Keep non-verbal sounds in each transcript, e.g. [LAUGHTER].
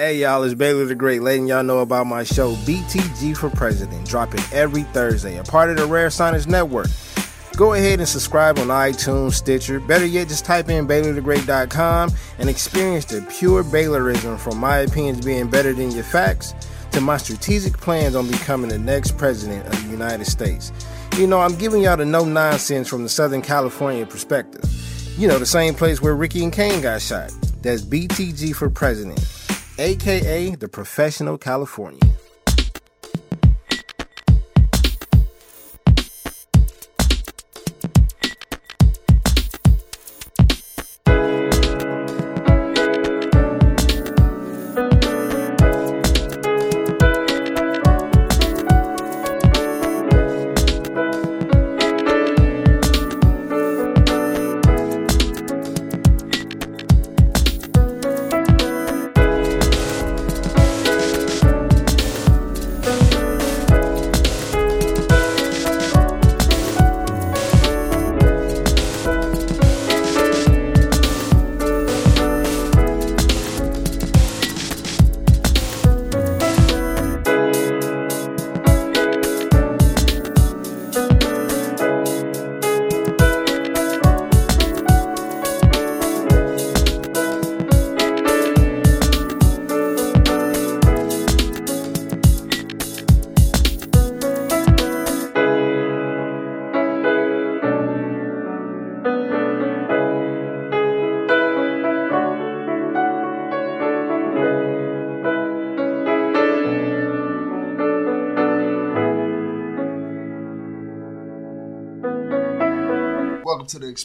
Hey y'all, it's Baylor the Great letting y'all know about my show BTG for President, dropping every Thursday, a part of the Rare Signage Network. Go ahead and subscribe on iTunes, Stitcher. Better yet, just type in BaylorTheGreat.com and experience the pure Baylorism from my opinions being better than your facts to my strategic plans on becoming the next president of the United States. You know, I'm giving y'all the no nonsense from the Southern California perspective. You know, the same place where Ricky and Caine got shot. That's BTG for President, aka the Professional Californian.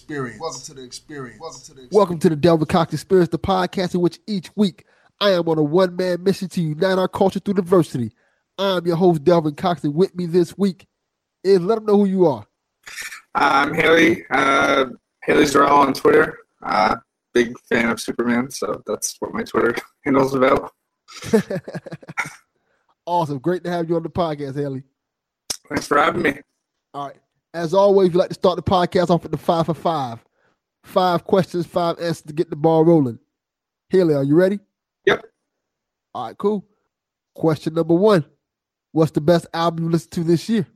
Experience. Welcome to the experience. Welcome to the experience. Welcome to the Delvin Cox Experience, the podcast in which each week I am on a one man mission to unite our culture through diversity. I'm your host, Delvin Cox, and with me this week is let them know who you are. I'm Hayley. Uh, Hayley Zor-El on Twitter. Uh, big fan of Superman, so that's what my Twitter [LAUGHS] handle's about. [LAUGHS] awesome. Great to have you on the podcast, Hayley. Thanks for having me. All right. As always, we like to start the podcast off with the five for five. Five questions, five answers to get the ball rolling. Hayley, are you ready? Yep. All right, cool. Question number one. What's the best album you listened to this year?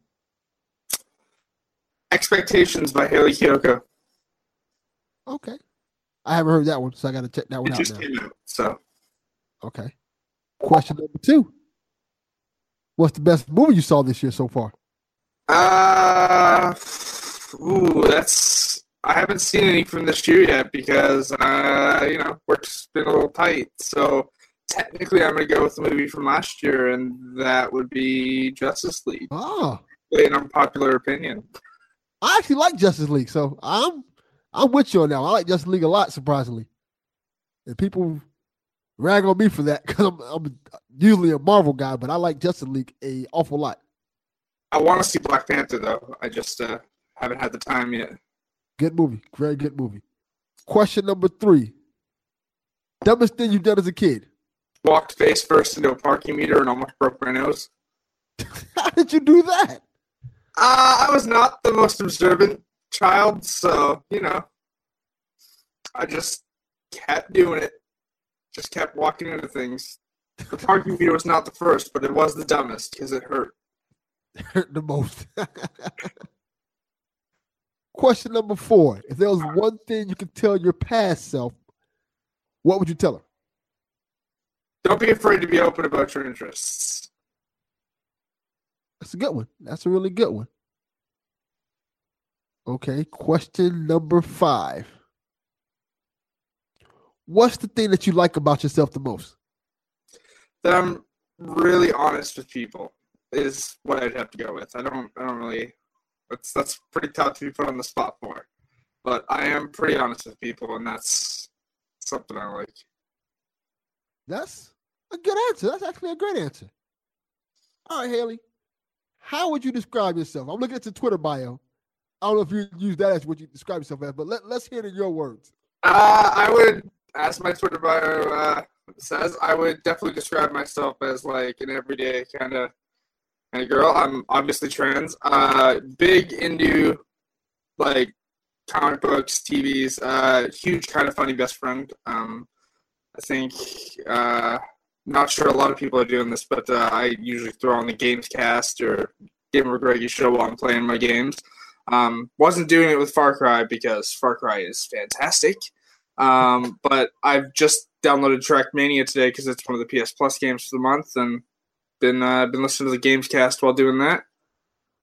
Expectations by Hayley Kiyoko. Okay. I haven't heard that one, so I got to check that one It out just now. came out, so Okay. Question number two. What's the best movie you saw this year so far? Uh, ooh, that's I haven't seen any from this year yet because uh, you know work's been a little tight. So technically, I'm gonna go with the movie from last year, and that would be Justice League. Oh, An unpopular opinion. I actually like Justice League, so I'm I'm with you on that. I like Justice League a lot, surprisingly. And people rag on me for that [LAUGHS] because I'm, I'm usually a Marvel guy, but I like Justice League a awful lot. I want to see Black Panther though. I just uh, haven't had the time yet. Good movie, very good movie. Question number three. Dumbest thing you've done as a kid? Walked face first into a parking meter and almost broke my nose. [LAUGHS] How did you do that? Uh, I was not the most observant child, so you know, I just kept doing it. Just kept walking into things. The parking meter was not the first, but it was the dumbest because it hurt. Hurt the most. Question number four. If there was one thing you could tell your past self, what would you tell her? Don't be afraid to be open about your interests. That's a good one. That's a really good one. Okay. Question number five. What's the thing that you like about yourself the most? That I'm really honest with people is what I'd have to go with. I don't. I don't really. That's that's pretty tough to be put on the spot for, but I am pretty honest with people, and that's something I like. That's A good answer. That's actually a great answer. All right, Hayley. How would you describe yourself? I'm looking at your Twitter bio. I don't know if you use that as what you describe yourself as, but let, let's hear it in your words. Uh, I would, as my Twitter bio uh, says, I would definitely describe myself as like an everyday kind of kind of girl. I'm obviously trans. Uh, big into like comic books, TVs. Uh, huge Kinda Funny best friend. Um, I think. Uh, not sure a lot of people are doing this, but uh, I usually throw on the Games Cast or Game Over Greggy show while I'm playing my games. Um, wasn't doing it with Far Cry because Far Cry is fantastic. Um, but I've just downloaded Trackmania today because it's one of the PS Plus games for the month, and been uh, been listening to the Games Cast while doing that.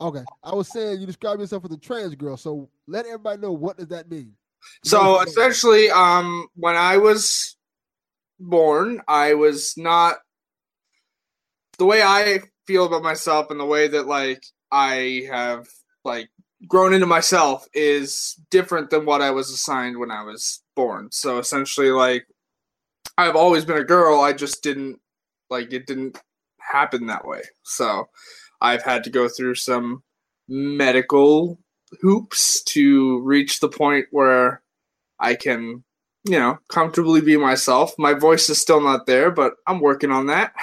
Okay, I was saying you describe yourself as a trans girl, so let everybody know what does that mean. So essentially, um, when I was born, I was not the way I feel about myself and the way that like I have like grown into myself is different than what I was assigned when I was born. So essentially like I've always been a girl, I just didn't like it didn't happen that way. So I've had to go through some medical hoops to reach the point where I can, you know, comfortably be myself. My voice is still not there, but I'm working on that. [LAUGHS]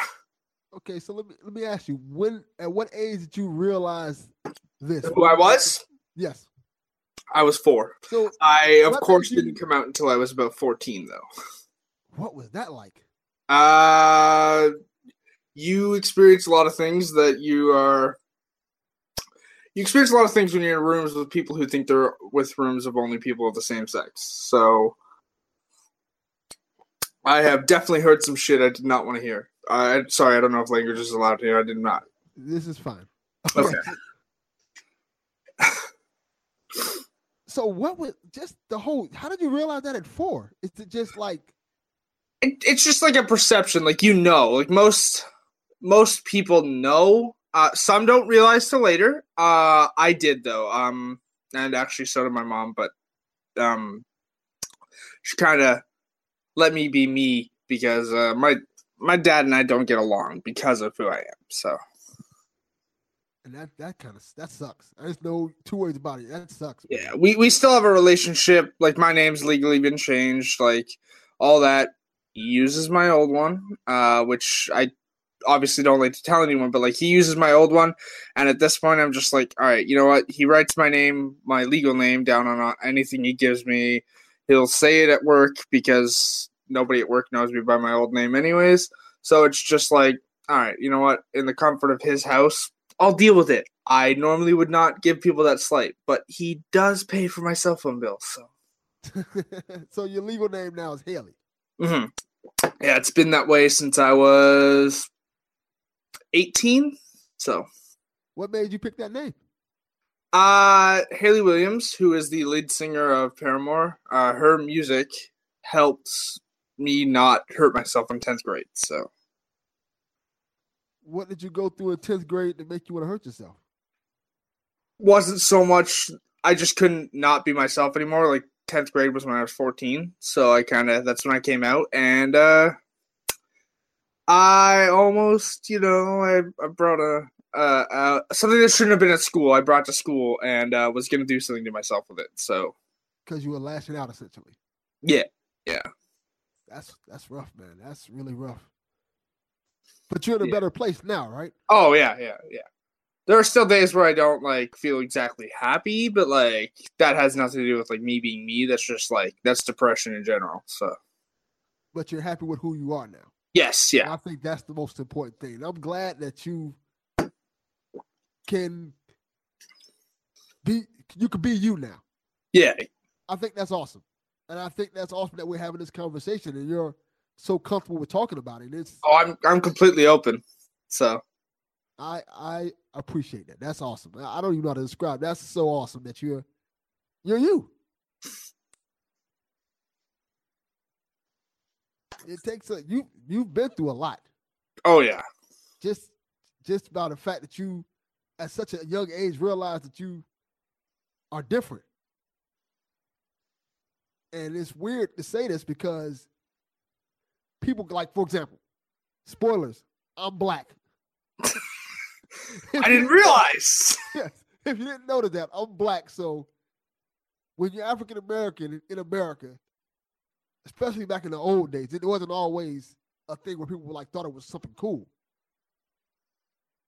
Okay, so let me let me ask you, when at what age did you realize this? Who I was? Yes. I was four. So I of course you- didn't come out until I was about fourteen though. what was that like? Uh you experience a lot of things that you are you experience a lot of things when you're in rooms with people who think they're with rooms of only people of the same sex. So I have definitely heard some shit I did not want to hear. I sorry, I don't know if language is allowed here. I did not. This is fine. Okay. [LAUGHS] so what was just the whole? How did you realize that at four? Is it just like it, it's just like a perception like you know like most most people know uh some don't realize till later uh i did though um and actually so did my mom but um she kind of let me be me because uh my my dad and i don't get along because of who i am so and that that kind of that sucks. There's no two ways about it. That sucks. man. yeah we we still have a relationship like my name's legally been changed like all that uses my old one uh which i obviously don't like to tell anyone but like he uses my old one and at this point i'm just like all right you know what? He writes my name my legal name down on anything he gives me. He'll say it at work because nobody at work knows me by my old name anyways. So it's just like all right you know what? In the comfort of his house i'll deal with it. I normally would not give people that slight but he does pay for my cell phone bill so. [LAUGHS] So your legal name now is Hayley. hmm Yeah, it's been that way since I was 18. So, What made you pick that name? uh, Hayley Williams, who is the lead singer of Paramore, uh, her music helped me not hurt myself in 10th grade. So, What did you go through in tenth grade to make you want to hurt yourself? wasn't so much, I just couldn't not be myself anymore. Like, 10th grade was when I was 14. So, I kind of, that's when I came out. And, uh, I almost, you know, I, I brought a uh, uh, something that shouldn't have been at school. I brought to school and uh, was gonna do something to myself with it. So Because you were lashing out essentially. yeah, yeah, That's that's rough, man. That's really rough. But you're in a Yeah. better place now, right? oh yeah, yeah, yeah. There are still days where I don't like feel exactly happy, but like that has nothing to do with like me being me. That's just like that's depression in general. So But you're happy with who you are now. Yes, And yeah, I think that's the most important thing. I'm glad that you can be you can be you now. yeah, I think that's awesome. And I think that's awesome that we're having this conversation and you're so comfortable with talking about it. It's Oh, I'm I'm completely open. So I I appreciate that. That's awesome. I I don't even know how to describe. That's so awesome that you're you're you. It takes a you you've been through a lot. oh yeah, Just just about the fact that you at such a young age realize that you are different. And it's weird to say this because people like, for example, Spoilers. I'm black. [LAUGHS] I didn't realize. [LAUGHS] yes. If you didn't notice that, I'm black. So when you're African American in America, especially back in the old days, it wasn't always a thing where people like thought it was something cool.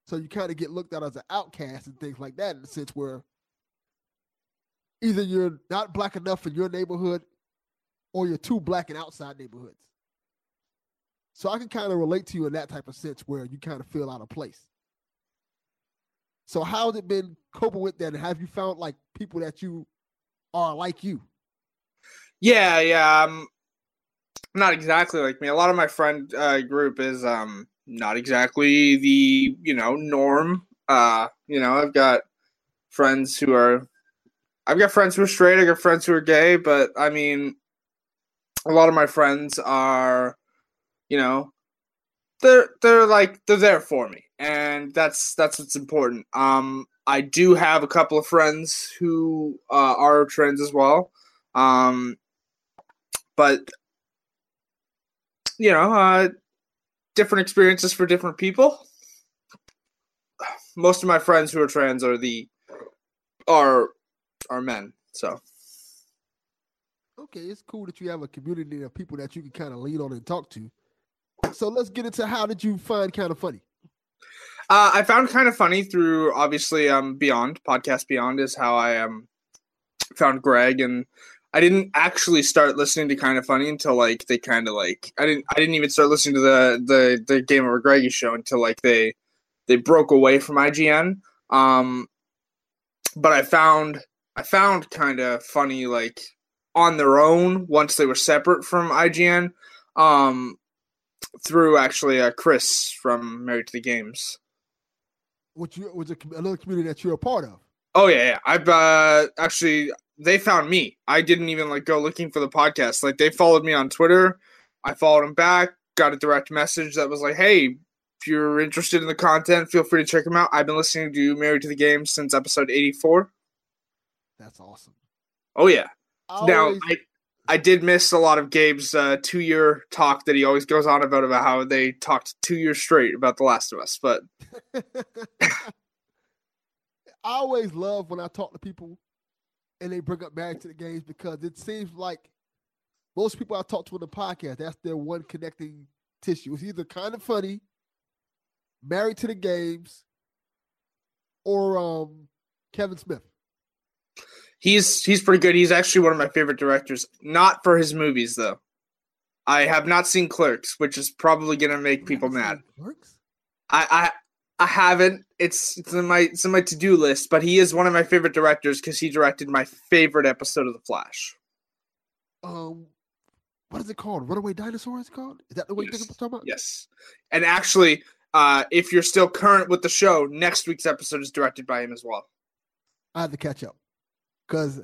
So you kind of get looked at as an outcast and things like that in the sense where either you're not black enough in your neighborhood or you're too black in outside neighborhoods. So I can kind of relate to you in that type of sense where you kind of feel out of place. So how's it been coping with that? And have you found like people that you are like you? Yeah, yeah. Um, not exactly like me. A lot of my friend uh, group is um not exactly the you know norm. Uh, you know, I've got friends who are, I've got friends who are straight. I got friends who are gay, but I mean, a lot of my friends are, you know, they're they're like they're there for me, and that's that's what's important. Um, I do have a couple of friends who uh, are trans as well. Um, but you know, uh, different experiences for different people. Most of my friends who are trans are the are are men. So okay, it's cool that you have a community of people that you can kind of lean on and talk to. So let's get into how did you find Kinda Funny? Uh, I found Kinda Funny through obviously um Beyond podcast Beyond is how I um found Greg and I didn't actually start listening to Kinda Funny until like they kind of like I didn't I didn't even start listening to the the the Game Over Greggy show until like they they broke away from IGN. Um, but I found I found Kinda Funny like on their own once they were separate from IGN. Um, through actually uh, Chris from Married to the Games. Which was a, another community that you're a part of. Oh yeah, yeah. I've uh, actually they found me. I didn't even like go looking for the podcast. Like they followed me on Twitter. I followed them back. Got a direct message that was like, "Hey, if you're interested in the content, feel free to check them out." I've been listening to Married to the Game since episode 84. That's awesome. Oh yeah. I now I I did miss a lot of Gabe's uh, two year talk that he always goes on about about how they talked two years straight about The Last of Us. But [LAUGHS] I always love when I talk to people and they bring up married to the games because it seems like most people I talk to on the podcast, that's their one connecting tissue. It's either Kinda Funny, married to the games, or um Kevin Smith. he's he's pretty good. He's actually one of my favorite directors. Not for his movies though. I have not seen Clerks, which is probably gonna make people mad. Works? I I, haven't. It's it's in my it's in my to do list. But he is one of my favorite directors because he directed my favorite episode of The Flash. Um, what is it called? Runaway Dinosaur is it called? Is that the way you Yes. think about? Yes, and actually, uh, if you're still current with the show, next week's episode is directed by him as well. I had to catch up because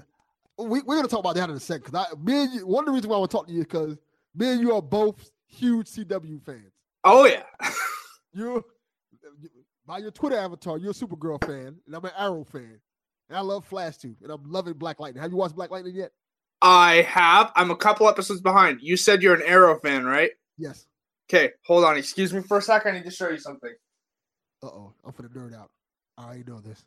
we, we're gonna talk about that in a second. Because I, me and you, one of the reasons why I want to talk to you because me and you are both huge CW fans. Oh yeah, [LAUGHS] You're by your Twitter avatar, you're a Supergirl fan, and I'm an Arrow fan, and I love Flash too, and I'm loving Black Lightning. Have you watched Black Lightning yet? I have. I'm a couple episodes behind. You said you're an Arrow fan, right? Yes. Okay, hold on. Excuse me for a second. I need to show you something. Uh oh, I'm for the nerd out. I already know this.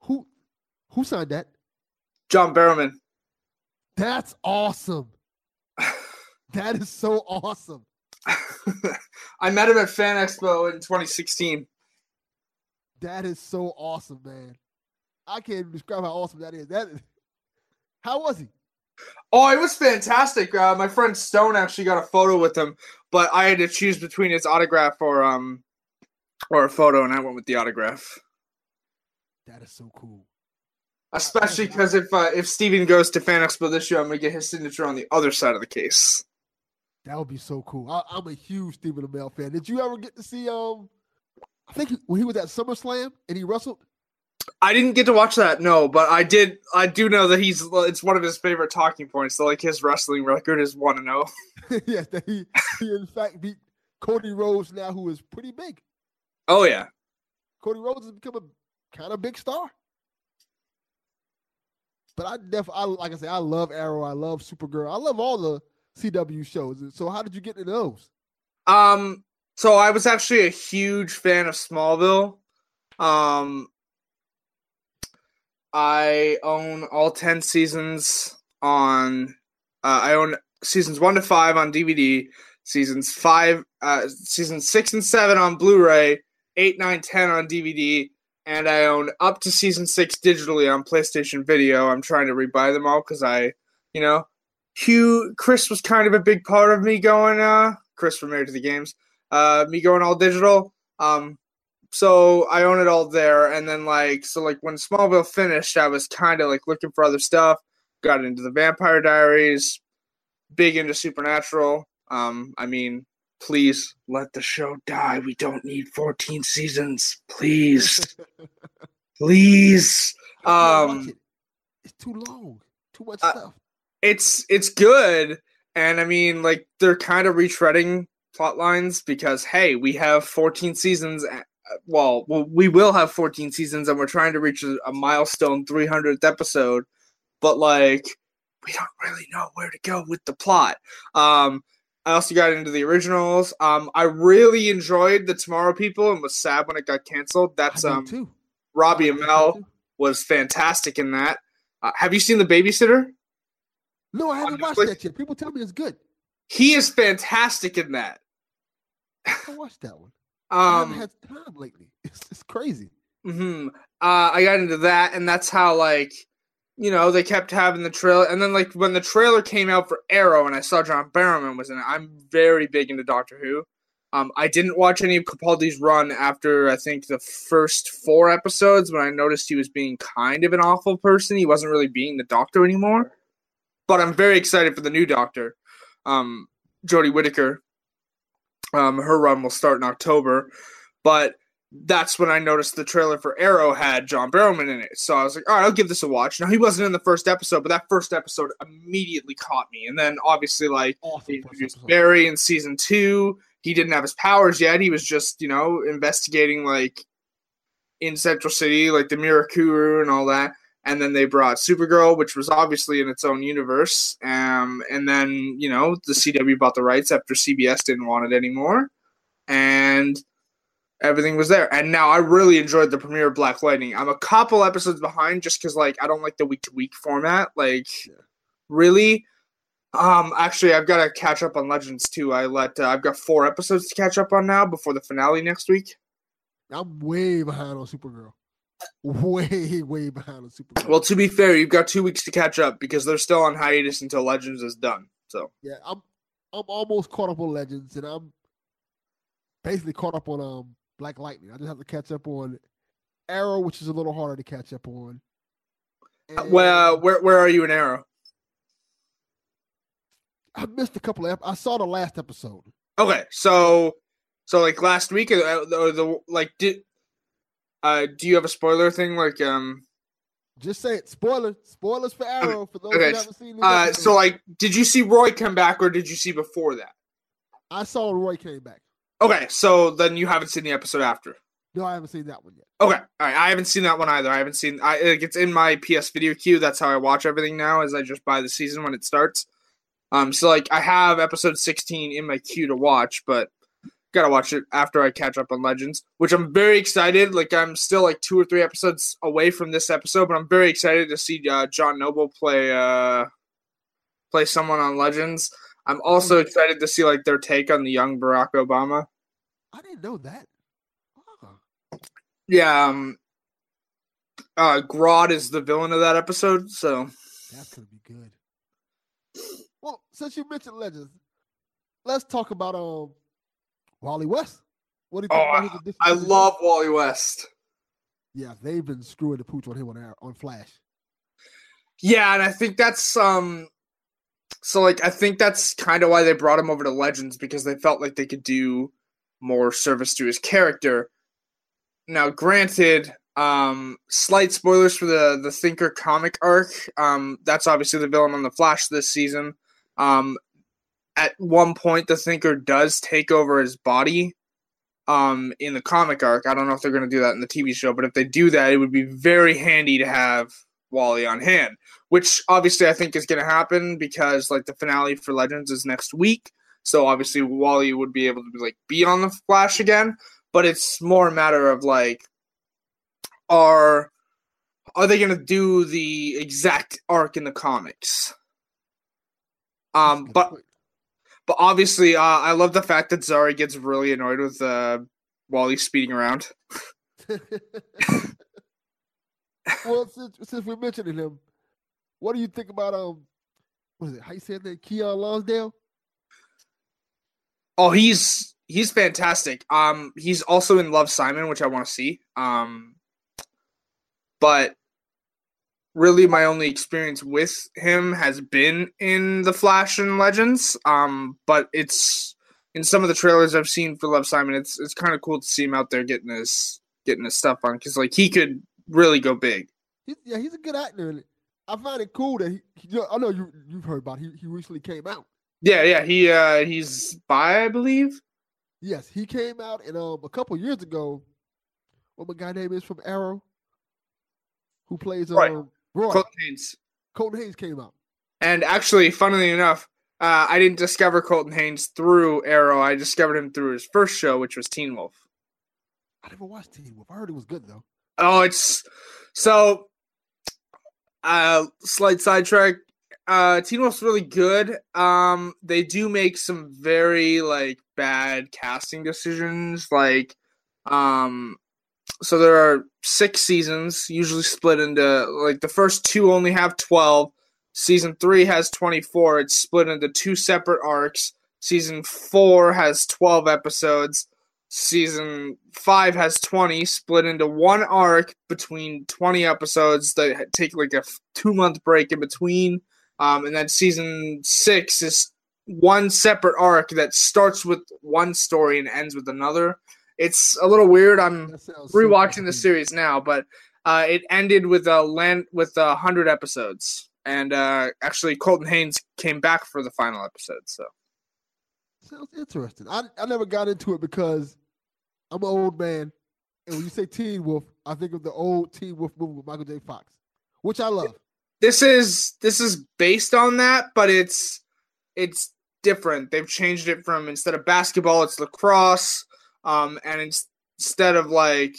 Who who signed that? John Barrowman. That's awesome. [SIGHS] That is so awesome. I met him at Fan Expo in 2016. That is so awesome, man. I can't even describe how awesome that is. That is how was he? Oh, it was fantastic. Uh, my friend Stone actually got a photo with him, but I had to choose between his autograph or um or a photo, and I went with the autograph. That is so cool. Especially because if uh, if Stephen goes to Fan Expo this year, I'm gonna get his signature on the other side of the case. That would be so cool. I, I'm a huge Stephen Amell fan. Did you ever get to see um? I think he- when he was at SummerSlam and he wrestled. I didn't get to watch that, no, but I did. I do know that he's. It's one of his favorite talking points. So like his wrestling record is one and oh. [LAUGHS] zero. yes, that he he in fact beat Cody Rhodes now, who is pretty big. Oh yeah, Cody Rhodes has become a kind of big star. But I definitely, like I say, I love Arrow. I love Supergirl. I love all the CW shows. So how did you get into those? Um, so I was actually a huge fan of Smallville. Um, I own all ten seasons on. Uh, I own seasons one to five on DVD, seasons five, uh, seasons six and seven on Blu-ray, eight, nine, ten on DVD, and I own up to season six digitally on PlayStation Video. I'm trying to rebuy them all because I, you know, Hugh Chris was kind of a big part of me going. Uh, Chris from Married to the Games. Uh, me going all digital. Um, so I own it all there, and then like so like when Smallville finished, I was kind of like looking for other stuff. Got into the Vampire Diaries, big into Supernatural. Um, I mean, please let the show die. We don't need 14 seasons. Please. [LAUGHS] please. [LAUGHS] Um it. It's too long. Too much uh, stuff. It's it's good. And I mean, like they're kind of retreading plot lines because hey, we have 14 seasons. Well, we will have 14 seasons, and we're trying to reach a, a milestone 300th episode. But like, we don't really know where to go with the plot. Um, I also got into the originals. Um, I really enjoyed the Tomorrow People and was sad when it got canceled. That's um, too. Robbie Amell was fantastic in that. Uh, have you seen The Babysitter? No, I haven't watched that yet. People tell me it's good. He is fantastic in that. I watched that one. Um, I haven't had time lately. [LAUGHS] It's, it's crazy. Mm-hmm. Uh, I got into that, and that's how like you know they kept having the trailer, and then like when the trailer came out for Arrow, and I saw John Barrowman was in it. I'm very big into Doctor Who. Um, I didn't watch any of Capaldi's run after I think the first four episodes when I noticed he was being kind of an awful person. He wasn't really being the Doctor anymore. But I'm very excited for the new Doctor, um, Jodie Whittaker. Um, her run will start in October, but that's when I noticed the trailer for Arrow had John Barrowman in it. So I was like, all right, I'll give this a watch. Now he wasn't in the first episode, but that first episode immediately caught me. And then obviously, like Awesome he introduced. Barry in season two. He didn't have his powers yet. He was just, you know, investigating like in Central City, like the Mirakuru and all that. And then they brought Supergirl, which was obviously in its own universe. Um, and then, you know, the CW bought the rights after CBS didn't want it anymore. And everything was there. And now I really enjoyed the premiere of Black Lightning. I'm a couple episodes behind just because, like, I don't like the week to week format. Like, really? Um, actually, I've got to catch up on Legends too. I let uh, I've got four episodes to catch up on now before the finale next week. I'm way behind on Supergirl. [LAUGHS] Way, way behind on Supergirl. Well, to be fair, you've got two weeks to catch up because they're still on hiatus until Legends is done. So yeah, I'm I'm almost caught up on Legends, and I'm basically caught up on um Black Lightning. I just have to catch up on Arrow, which is a little harder to catch up on. Uh, well, where where are you in Arrow? I missed a couple of. I saw the last episode. Okay, so so like last week, uh, or the like did uh do you have a spoiler thing like um Just say it. Spoiler. Spoilers for Arrow for those okay, who haven't seen. uh so like did you see Roy come back or did you see before that? I saw Roy came back. Okay, so then you haven't seen the episode after. No, I haven't seen that one yet. Okay, all right. I haven't seen that one either. I haven't seen. I like, it's in my PS video queue. That's how I watch everything now. Is I just buy the season when it starts. Um, so like I have episode sixteen in my queue to watch, but gotta watch it after I catch up on Legends, which I'm very excited. Like I'm still like two or three episodes away from this episode, but I'm very excited to see uh, John Noble play uh play someone on Legends. I'm also excited to see like their take on the young Barack Obama. I didn't know that. Ah, Yeah, um, uh, Grodd is the villain of that episode, so that's gonna be good. Well, since you mentioned Legends, let's talk about um Wally West. What do you think Oh, about his I love Wally West. Yeah, they've been screwing the pooch on him on on Flash. Yeah, and I think that's um, so like I think that's kind of why they brought him over to Legends because they felt like they could do more service to his character. Now, granted, um, slight spoilers for the the Thinker comic arc. Um, that's obviously the villain on the Flash this season. Um, at one point, the Thinker does take over his body. Um, in the comic arc, I don't know if they're going to do that in the TV show, but if they do that, it would be very handy to have Wally on hand, which obviously I think is going to happen because like the finale for Legends is next week. So obviously Wally would be able to like be on the Flash again, but it's more a matter of like are are they going to do the exact arc in the comics? Um, but but obviously, uh, I love the fact that Zari gets really annoyed with uh, Wally speeding around. [LAUGHS] well, since since we're mentioning him, what do you think about um, what is it? How you say that? Keiynan Lonsdale. Oh, he's he's fantastic. Um, he's also in Love Simon, which I want to see. Um, but really my only experience with him has been in the Flash and Legends. Um, but it's in some of the trailers I've seen for Love Simon. It's it's kind of cool to see him out there getting his getting his stuff on because like he could really go big. He's, yeah, he's a good actor. I find it cool that he. I know you you've heard about. It. He he recently came out. Yeah, yeah. He uh he's by I believe. Yes, he came out and um a couple years ago. What my guy name is from Arrow, who plays um, right. Roy. Colton Haynes. Colton Haynes came out. And actually, funnily enough, uh, I didn't discover Colton Haynes through Arrow. I discovered him through his first show, which was Teen Wolf. I never watched Teen Wolf. I heard it was good though. Oh, it's so. Uh, slight sidetrack. Uh, Teen Wolf's really good. Um, they do make some very like bad casting decisions. Like, um, so there are six seasons, usually split into like the first two only have 12. Season three has 24. It's split into two separate arcs. Season four has 12 episodes. Season five has 20, split into one arc between 20 episodes that take like a two month break in between. Um, and then season six is one separate arc that starts with one story and ends with another. It's a little weird. I'm rewatching the series now, but uh, it ended with a land with a hundred episodes, and uh, actually Colton Haynes came back for the final episode. So sounds interesting. I I never got into it because I'm an old man, and when you say Teen Wolf, I think of the old Teen Wolf movie with Michael J. Fox, which I love. This is this is based on that, but it's it's different. They've changed it from instead of basketball, it's lacrosse. Um, and instead of like,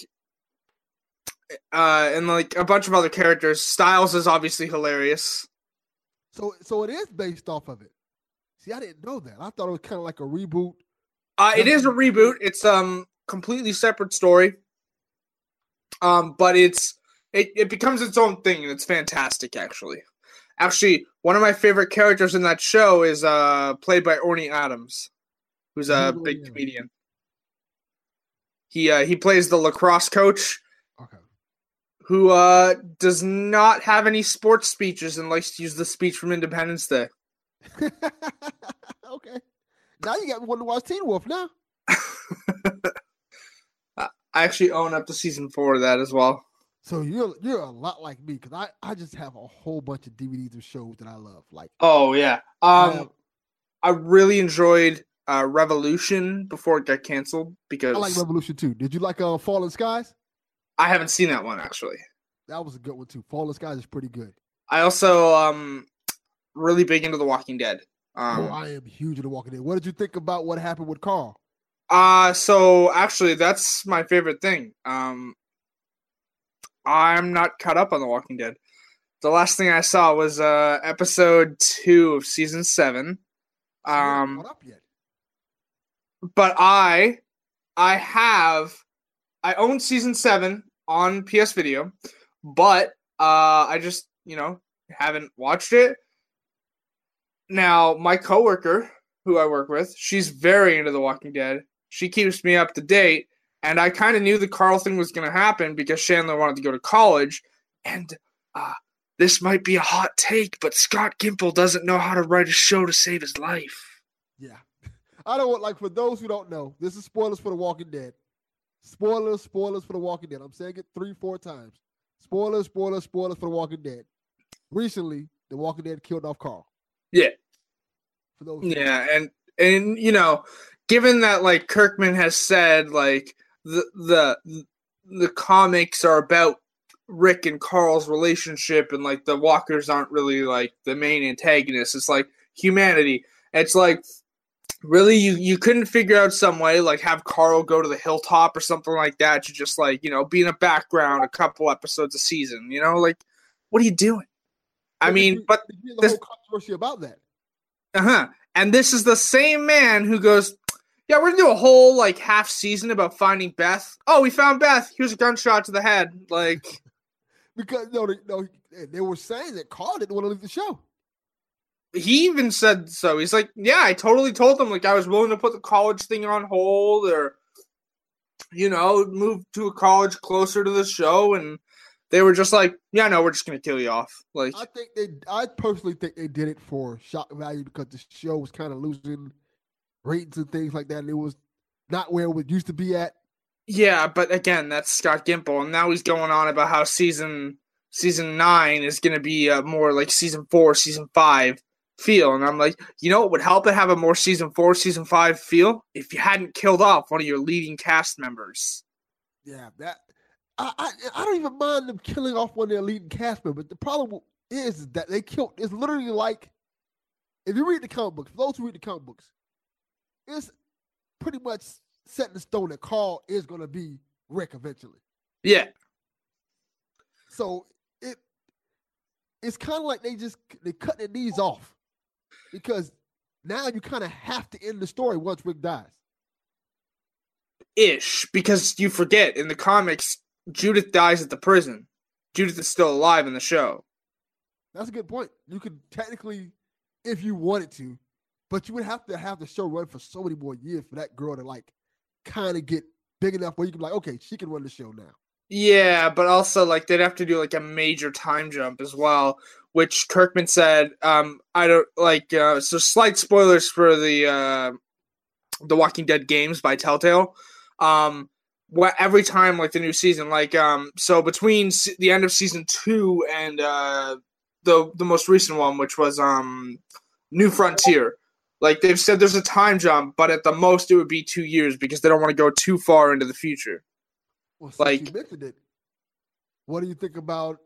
uh, and like a bunch of other characters, Stiles is obviously hilarious. So, so it is based off of it. See, I didn't know that. I thought it was kind of like a reboot. Uh, it is a reboot. It's um completely separate story. Um, but it's it, it becomes its own thing and it's fantastic actually. Actually, one of my favorite characters in that show is uh played by Orny Adams, who's a big comedian. He uh, he plays the lacrosse coach. Okay. Who uh, does not have any sports speeches and likes to use the speech from Independence Day. [LAUGHS] okay. Now you got me to watch Teen Wolf now. [LAUGHS] I actually own up to season four of that as well. So you're you're a lot like me because I, I just have a whole bunch of DVDs of shows that I love. Like oh yeah, um, I, I really enjoyed uh, Revolution before it got canceled because I like Revolution too. Did you like uh, Fallen Skies? I haven't seen that one actually. That was a good one too. Fallen Skies is pretty good. I also um really big into The Walking Dead. Um, oh, I am huge into The Walking Dead. What did you think about what happened with Carl? Uh so actually that's my favorite thing. Um I'm not caught up on The Walking Dead. The last thing I saw was uh episode two of season seven. Um, up yet but I I have I own season seven on PS Video, but uh I just you know haven't watched it. Now my coworker who I work with, she's very into The Walking Dead. She keeps me up to date, and I kind of knew the Carl thing was going to happen because Chandler wanted to go to college, and uh, this might be a hot take, but Scott Gimple doesn't know how to write a show to save his life. Yeah. [LAUGHS] I don't want like for those who don't know, this is spoilers for The Walking Dead. Spoilers, spoilers for The Walking Dead. I'm saying it three, four times. Spoilers, spoilers, spoilers for The Walking Dead. Recently, The Walking Dead killed off Carl. Yeah. For those. Yeah, and and you know, given that like Kirkman has said like the the the comics are about Rick and Carl's relationship and like the Walkers aren't really like the main antagonists. It's like humanity. It's like really you you couldn't figure out some way like have Carl go to the hilltop or something like that to just like, you know, be in a background a couple episodes a season, you know? Like what are you doing? I mean, but the this- whole controversy about that. uh-huh. And this is the same man who goes, Yeah, we're gonna do a whole like half season about finding Beth. Oh, we found Beth. Here's a gunshot to the head. Like [LAUGHS] Because no, they, no, they were saying that Carl didn't want to leave the show. he even said so. He's like, Yeah, I totally told them like I was willing to put the college thing on hold or you know, move to a college closer to the show and they were just like, Yeah, no, we're just gonna kill you off. Like I think they, I personally think they did it for shock value because the show was kind of losing ratings and things like that, and it was not where it used to be at. Yeah, but again, that's Scott Gimple, and now he's going on about how season season nine is going to be a more like season four, season five feel, and I'm like, you know, what would help it have a more season four, season five feel if you hadn't killed off one of your leading cast members. Yeah, that I, I I don't even mind them killing off one of their leading cast members. But The problem is that they killed. It's literally like if you read the comic books. For those who read the comic books, it's pretty much set in stone that Carl is going to be Rick eventually. Yeah, So it it's kind of like they just they cut their knees off because now you kind of have to end the story once Rick dies. ish, because you forget in the comics, Judith dies at the prison. Judith is still alive in the show. That's a good point. You could technically, if you wanted to, but you would have to have the show run for so many more years for that girl to like kind of get big enough where you can be like, okay, she can run the show now. Yeah, but also like they'd have to do like a major time jump as well, which Kirkman said. Um, I don't like. Uh, so slight spoilers for the uh, the Walking Dead games by Telltale. Um, what every time like the new season, like um, so between se- the end of season two and uh, the the most recent one, which was um, New Frontier. Like they've said, there's a time jump, but at the most it would be two years because they don't want to go too far into the future. Well, Like- you mentioned it, what do you think about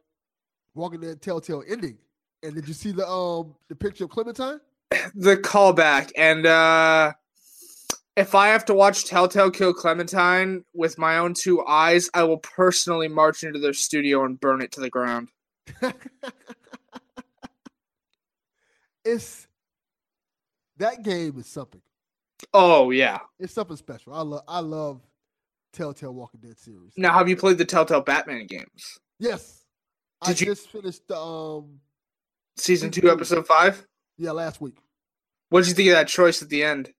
Walking Dead Telltale ending? And did you see the um the picture of Clementine? [SIGHS] the callback and uh if I have to watch Telltale kill Clementine with my own two eyes, I will personally march into their studio and burn it to the ground. [LAUGHS] it's that game is something. Oh yeah. It's something special. I love I love Telltale Walking Dead series. Now have you played the Telltale Batman games? Yes. I Did you- just finished the um Season two, episode five? yeah, last week. What did you think of that choice at the end?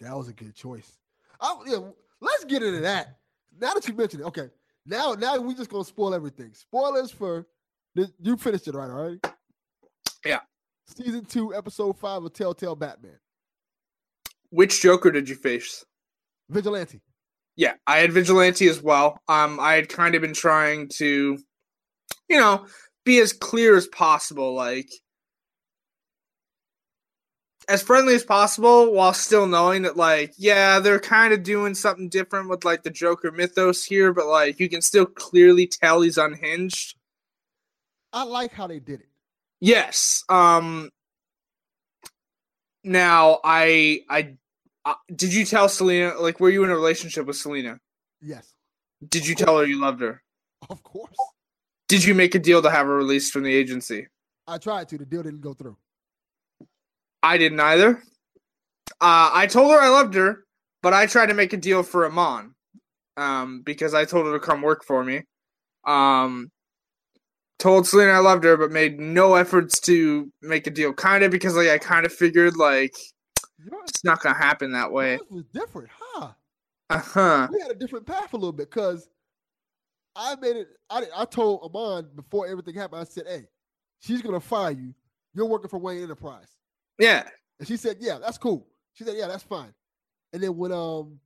That was a good choice. I, yeah, let's get into that. Now that you mentioned it, okay. Now, now we just gonna spoil everything. Spoilers for you finished it right, all right? Yeah. Season two, episode five of Telltale Batman. Which Joker did you face? Vigilante. Yeah, I had Vigilante as well. Um, I had kind of been trying to, you know, be as clear as possible, like as friendly as possible, while still knowing that, like, yeah, they're kind of doing something different with like the Joker mythos here, but like you can still clearly tell he's unhinged. I like how they did it. Yes. Um. Now, I, I, uh, did you tell Selina? Like, were you in a relationship with Selina? Yes, Did you tell her you loved her? of course. Did you make a deal to have her released from the agency? I tried to. The deal didn't go through. I didn't either. Uh, I told her I loved her, but I tried to make a deal for Amon um, because I told her to come work for me. Um, told Selina I loved her, but made no efforts to make a deal. Kind of because like I kind of figured like Yours, it's not gonna happen that way. was different, huh? Uh huh. we had a different path a little bit because I made it. I, I told Amon before everything happened. I said, "Hey, she's gonna fire you. You're working for Wayne Enterprise." Yeah. And she said, "Yeah, that's cool." She said, "Yeah, that's fine." And then when um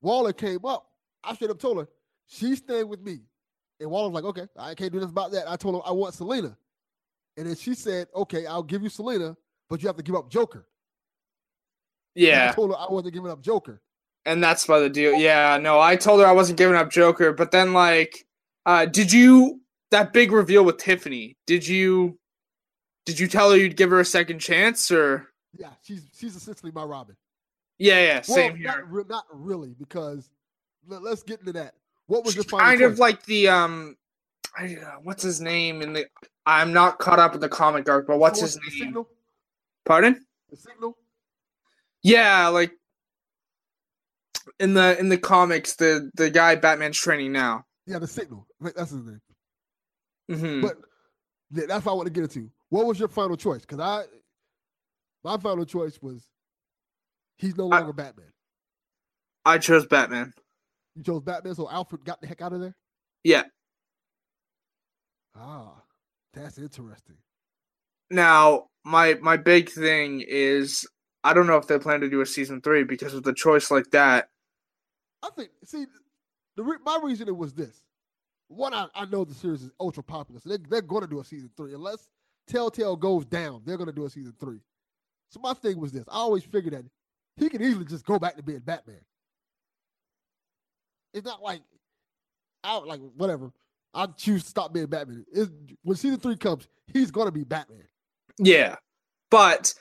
Waller came up, I straight up told her she's staying with me. And Waller was like, "Okay, I can't do this about that." I told her I want Selina, and then she said, "Okay, I'll give you Selina, but you have to give up Joker." And I told her I wasn't giving up Joker. And that's why the deal. Yeah, no, I told her I wasn't giving up Joker, but then like, uh, did you that big reveal with Tiffany? Did you did you tell her you'd give her a second chance or? Yeah, she's she's essentially my Robin. Yeah, yeah, same well, here. Not, not really, because let, us get into that. What was She's your final kind choice? of like the um, I, uh, what's his name in the? I'm not caught up with the comic arc, but what's The his name? Signal? Pardon? The signal? Yeah, like in the in the comics, the the guy Batman's training now. Yeah, the signal. That's his name. hmm But th- that's what I want to get into. What was your final choice? Because I, my final choice was, he's no I- longer Batman. I chose Batman. You chose Batman, so Alfred got the heck out of there. Yeah. Ah, that's interesting. Now, my my big thing is I don't know if they plan to do a season three because with a choice like that. I think. See, the re- my reasoning was this. One, I, I know the series is ultra popular, so they, they're going to do a season three unless Telltale goes down. They're going to do a season three. So my thing was this: I always figured that he could easily just go back to being Batman. It's not like out like whatever. I choose to stop being Batman. It's, when season three comes, he's going to be Batman. Yeah. But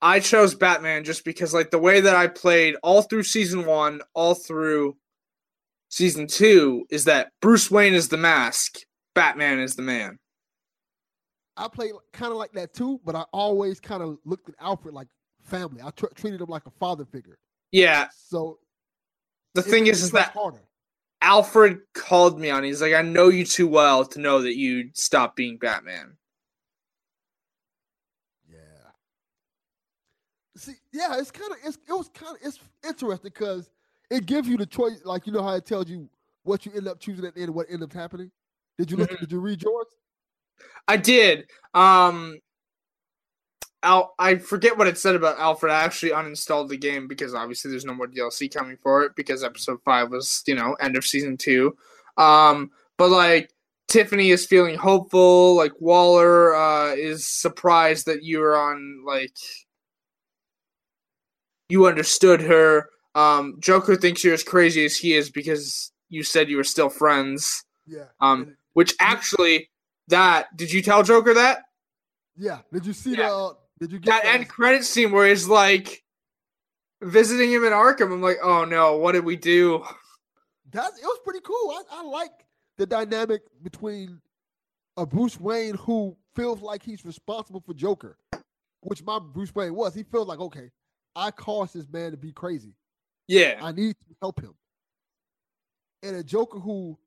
I chose Batman just because like the way that I played all through season 1, all through season 2 is that Bruce Wayne is the mask, Batman is the man. I played kind of like that too, but I always kind of looked at Alfred like family. I tr- treated him like a father figure. Yeah, So the thing is is that harder. Alfred called me on. He's like I know you too well to know that you'd stop being Batman. Yeah. See, yeah, it's kind of it's it was kind of it's interesting because it gives you the choice. Like you know how it tells you what you end up choosing at the end, what ended up happening. Did you look? Did you read yours? I did. Um Al I forget what it said about Alfred. I actually uninstalled the game because obviously there's no more DLC coming for it because episode 5 was, you know, end of season 2. Um but like Tiffany is feeling hopeful, like Waller uh is surprised that you're on like you understood her. Um Joker thinks you're as crazy as he is because you said you were still friends. Yeah. Um which actually that did you tell Joker that? yeah. Did you see Yeah. the? Uh, did you get that end credit scene where he's like visiting him in Arkham. I'm like, oh no, what did we do? That it was pretty cool. I, I like the dynamic between a Bruce Wayne who feels like he's responsible for Joker, which my Bruce Wayne was. He feels like, okay, I caused this man to be crazy. Yeah, I need to help him. And a Joker who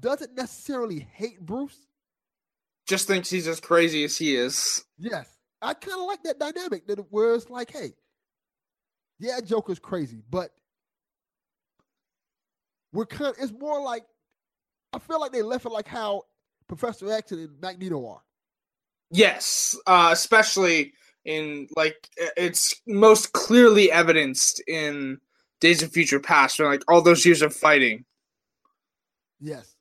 doesn't necessarily hate Bruce. just thinks he's as crazy as he is. Yes, I kind of like that dynamic that where it's like, hey, yeah, Joker's crazy, but we're kind. It's more like I feel like they left it like how Professor X and Magneto are. Yes, uh, especially in like it's most clearly evidenced in Days of Future Past, where like all those years of fighting. Yes.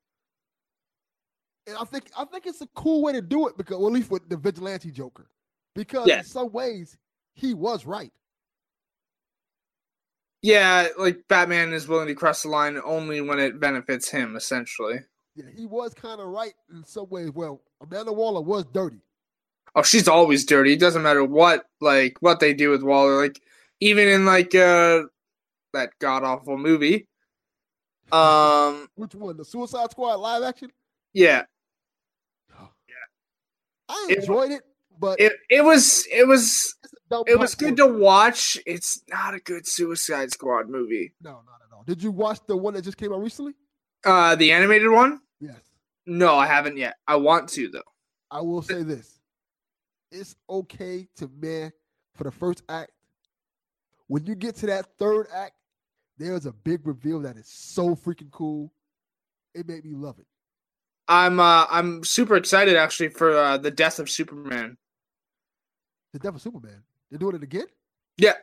And I think I think it's a cool way to do it because well, at least with the vigilante Joker. Because in some ways he was right. Yeah, like Batman is willing to cross the line only when it benefits him, essentially. Yeah, he was kind of right in some ways. Well, Amanda Waller was dirty. Oh, she's always dirty. It doesn't matter what like what they do with Waller. Like even in like uh that god awful movie. [LAUGHS] Um Which one? The Suicide Squad live action? yeah. [GASPS] Yeah. I It- enjoyed it, but It it was it was it's a dumb it was good to watch. It's not a good Suicide Squad movie. No, not at all. Did you watch the one that just came out recently? Uh the animated one? Yes. No, I haven't yet. I want to though. I will say this. It's okay to meh for the first act. When you get to that third act, there's a big reveal that is so freaking cool. It made me love it. I'm uh I'm super excited actually for uh, the death of Superman. The Devil Superman. They're doing it again? Yeah.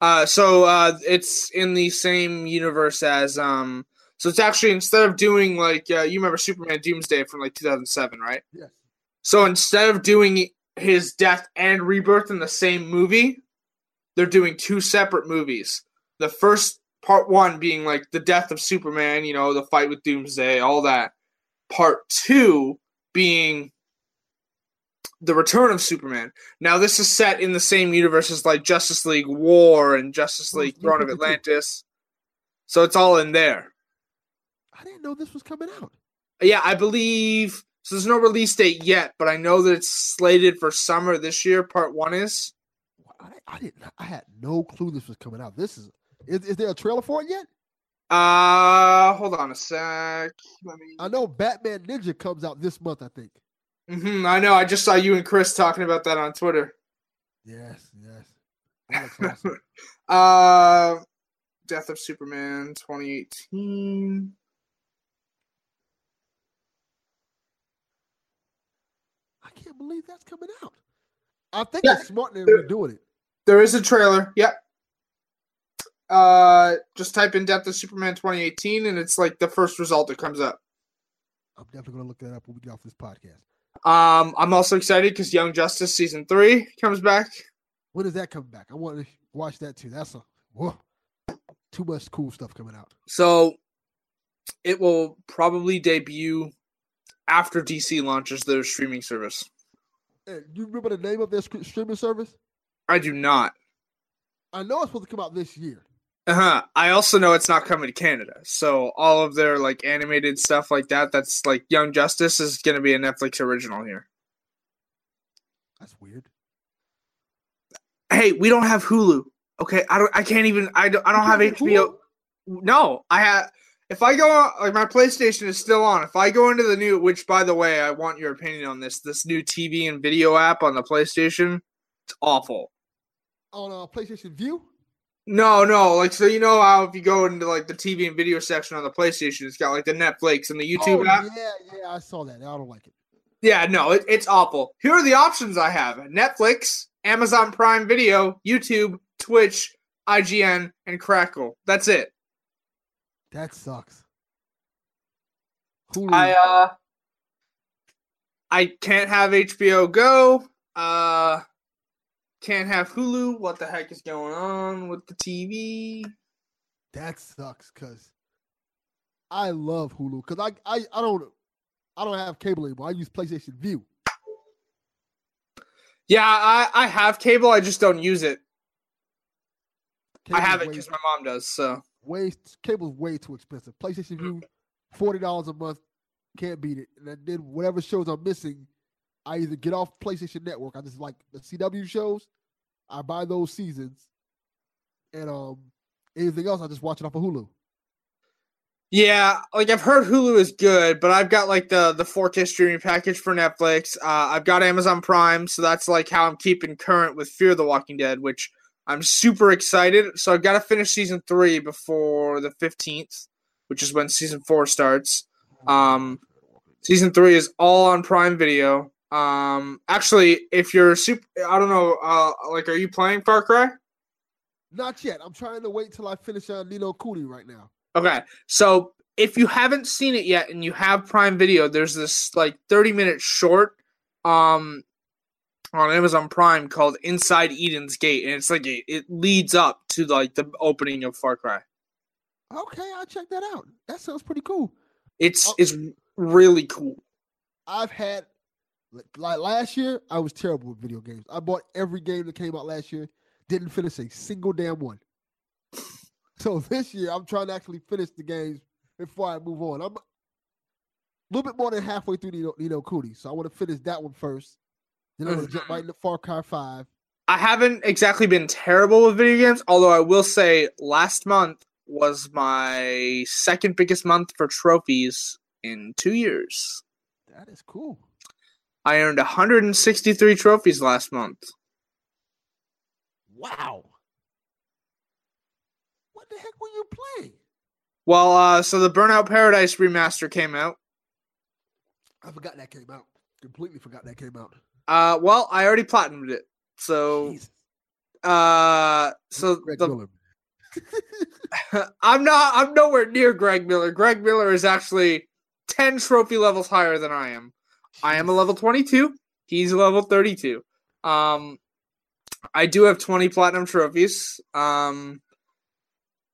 Uh, so uh, it's in the same universe as um. So it's actually instead of doing like uh, you remember Superman Doomsday from like 2007, right? Yes. So instead of doing his death and rebirth in the same movie, they're doing two separate movies. The first Part one being like the death of Superman, you know, the fight with Doomsday, all that. Part two being the return of Superman. Now this is set in the same universe as like Justice League War and Justice League Throne of Atlantis. So it's all in there. I didn't know this was coming out. Yeah, I believe so there's no release date yet, but I know that it's slated for summer this year, part one is. I, I didn't I had no clue this was coming out. This is is, is there a trailer for it yet? Uh hold on a sec. Me I know Batman Ninja comes out this month, I think. Hmm I know. I just saw you and Chris talking about that on Twitter. Yes, yes. [LAUGHS] Awesome. Uh, Death of Superman 2018. I can't believe that's coming out. I think Yeah. it's smart that we're doing it. There is a trailer. Yep. Uh, just type in Death of Superman 2018, and it's like the first result that comes up. I'm definitely gonna look that up when we get off this podcast. Um, I'm also excited because Young Justice season three comes back. When does that come back? I want to watch that too. That's a whoa, too much cool stuff coming out. So it will probably debut after DC launches their streaming service. Hey, you remember the name of their streaming service? I do not. I know it's supposed to come out this year. Uh huh. I also know it's not coming to Canada. So all of their like animated stuff like that, that's like Young Justice, is going to be a Netflix original here. That's weird. Hey, we don't have Hulu. Okay, I don't. I can't even. I don't. I don't have HBO. No, I have. If I go on, like my PlayStation is still on. If I go into the new, which by the way, I want your opinion on this. This new TV and video app on the PlayStation, it's awful. On uh, PlayStation Vue, No, no, like so you know how if you go into like the TV and video section on the PlayStation, it's got like the Netflix and the YouTube oh, app. Yeah, yeah, I saw that. I don't like it. Yeah, no, it, it's awful. Here are the options I have: Netflix, Amazon Prime Video, YouTube, Twitch, IGN, and Crackle. That's it. That sucks. Hulu. I uh, I can't have HBO Go. Uh, can't have Hulu. What the heck is going on with the TV? that sucks because I love Hulu because I, I I don't I don't have cable anymore. I use PlayStation Vue. Yeah, I I have cable. I just don't use it. I have it because my mom does. So way cable's way too expensive. PlayStation Vue, forty dollars a month, can't beat it. And then whatever shows I'm missing, I either get off PlayStation Network. I just like the CW shows. I buy those seasons, and um, anything else I just watch it off of Hulu. Yeah, like I've heard Hulu is good, but I've got like the the 4K streaming package for Netflix. Uh, I've got Amazon Prime, so that's like how I'm keeping current with Fear the Walking Dead, which I'm super excited. So I've got to finish season three before the 15th, which is when season four starts. Um, season three is all on Prime Video. Um, actually, if you're super, I don't know, uh, like, are you playing Far Cry? Not yet. I'm trying to wait till I finish on Ni no Kuni right now. Okay, so if you haven't seen it yet and you have Prime Video, there's this like 30 minute short um on Amazon Prime called Inside Eden's Gate, and it's like it, it leads up to like the opening of Far Cry. Okay, I'll check that out. That sounds pretty cool. It's Oh. it's really cool. I've had like- last year, I was terrible with video games. I bought every game that came out last year, didn't finish a single damn one. [LAUGHS] So this year, I'm trying to actually finish the games before I move on. I'm a little bit more than halfway through Ni no, Nino Cooney, so I want to finish that one first. Then I'm gonna jump right mm-hmm. into Far Cry Five. I haven't exactly been terrible with video games, although I will say last month was my second biggest month for trophies in two years. That is cool. I earned 163 trophies last month. Wow. What the heck were you playing? Well, uh, so the Burnout Paradise remaster came out. I forgot that came out. Completely forgot that came out. Uh, well, I already platinumed it. So, Jesus. uh, so Greg the. [LAUGHS] I'm not. I'm nowhere near Greg Miller. Greg Miller is actually ten trophy levels higher than I am. I am a level 22. He's a level 32. Um, I do have 20 platinum trophies. Um,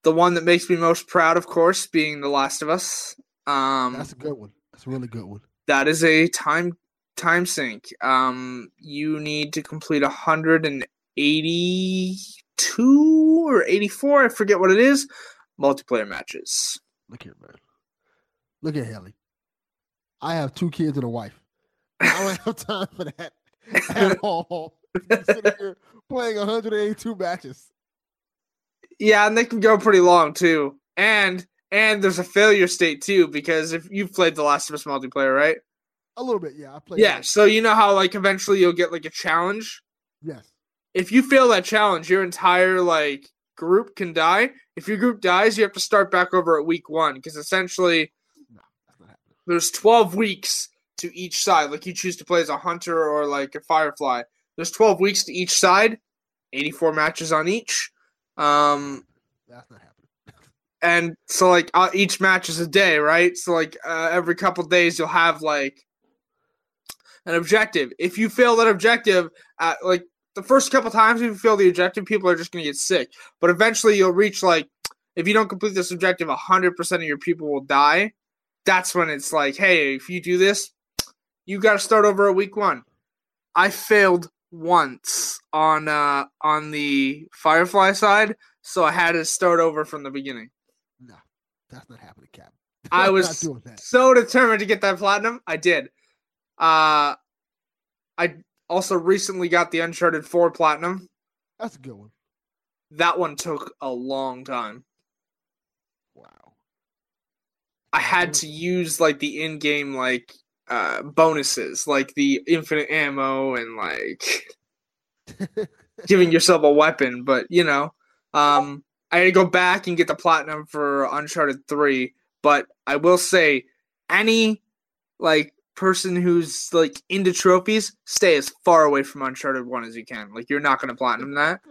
the one that makes me most proud, of course, being The Last of Us. Um, That's a good one. That's a really good one. that is a time time sink. Um, you need to complete 182 or 84, I forget what it is, multiplayer matches. Look here, man. Look at Hayley. I have two kids and a wife. I don't have time for that [LAUGHS] at all. Sitting here playing 182 matches. Yeah, and they can go pretty long too. And and there's a failure state too because if you've played The Last of Us multiplayer, right? A little bit, yeah. I played. Yeah, so you know how like eventually you'll get like a challenge. Yes. If you fail that challenge, your entire like group can die. If your group dies, you have to start back over at week one because essentially No, there's 12 weeks to each side. Like you choose to play as a hunter or like a firefly. There's 12 weeks to each side, 84 matches on each. Um, That's not happening. and so like uh, each match is a day, right? So like uh, every couple days you'll have like an objective. If you fail that objective, uh, like the first couple times you fail the objective, people are just gonna get sick. But eventually you'll reach like if you don't complete this objective, hundred percent of your people will die. That's when it's like, hey, if you do this, you got to start over at week one. I failed once on uh on the Firefly side, so I had to start over from the beginning. No, that's not happening, Cap. [LAUGHS] I was not doing that. so determined to get that platinum. I did. Uh I also recently got the Uncharted 4 platinum. That's a good one. That one took a long time. Wow. I had to use like the in-game like uh bonuses, like the infinite ammo and like [LAUGHS] giving yourself a weapon, but you know, um I had to go back and get the platinum for Uncharted 3, but I will say any like person who's like into trophies, stay as far away from Uncharted 1 as you can. Like you're not going to platinum that. [LAUGHS]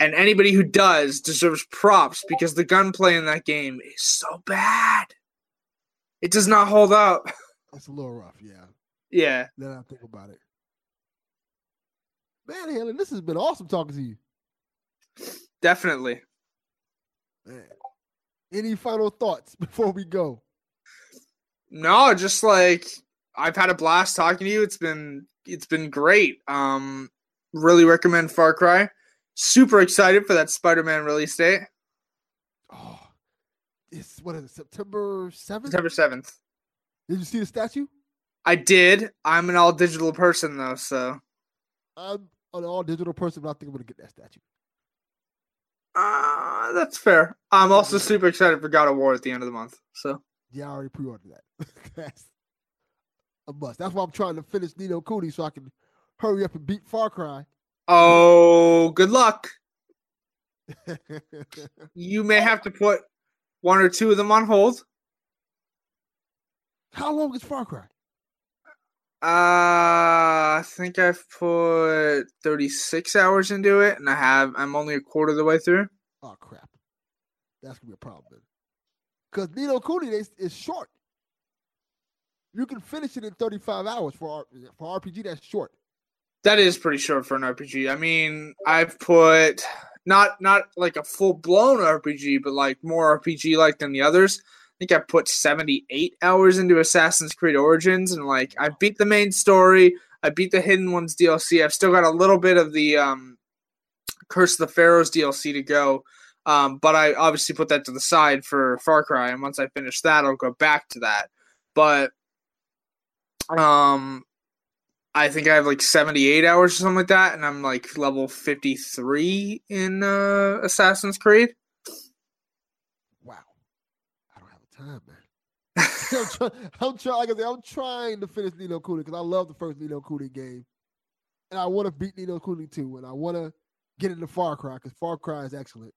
And anybody who does deserves props because the gunplay in that game is so bad. It does not hold up. [LAUGHS] That's a little rough, yeah. Yeah. Then I think about it. Man, Helen, this has been awesome talking to you. Definitely. Man. Any final thoughts [LAUGHS] before we go? No, just like I've had a blast talking to you. It's been it's been great. Um really recommend Far Cry. Super excited for that Spider-Man release date. Oh, it's what is it, September 7th? September 7th. Did you see the statue? I did. I'm an all digital person though, so I'm an all digital person, but I think I'm gonna get that statue. uh that's fair. I'm also super excited for God of War at the end of the month. So Yeah, I already pre-ordered that. [LAUGHS] That's a must. That's why I'm trying to finish Ni no Kuni so I can hurry up and beat Far Cry. Oh, good luck. [LAUGHS] You may have to put one or two of them on hold. How long is Far Cry? Uh, I think I've put 36 hours into it, and I have. I'm only a quarter of the way through. Oh crap, that's gonna be a problem. Because Ni no Kuni is, is short. You can finish it in 35 hours for for RPG. That's short. That is pretty short for an RPG. I mean, I've put not not like a full blown RPG, but like more RPG like than the others. I think I put 78 hours into Assassin's Creed Origins, and like I beat the main story. I beat the Hidden Ones DLC. I've still got a little bit of the um, Curse of the Pharaohs DLC to go. Um, but I obviously put that to the side for Far Cry, and once I finish that, I'll go back to that. But um, I think I have like 78 hours or something like that, and I'm like level 53 in uh, Assassin's Creed. Wow, I don't have the time, man. [LAUGHS] I'm, try- I'm trying. Like I said, I'm trying to finish Ni no Kuni because I love the first Ni no Kuni game, and I want to beat Ni no Kuni too, and I want to get into Far Cry because Far Cry is excellent.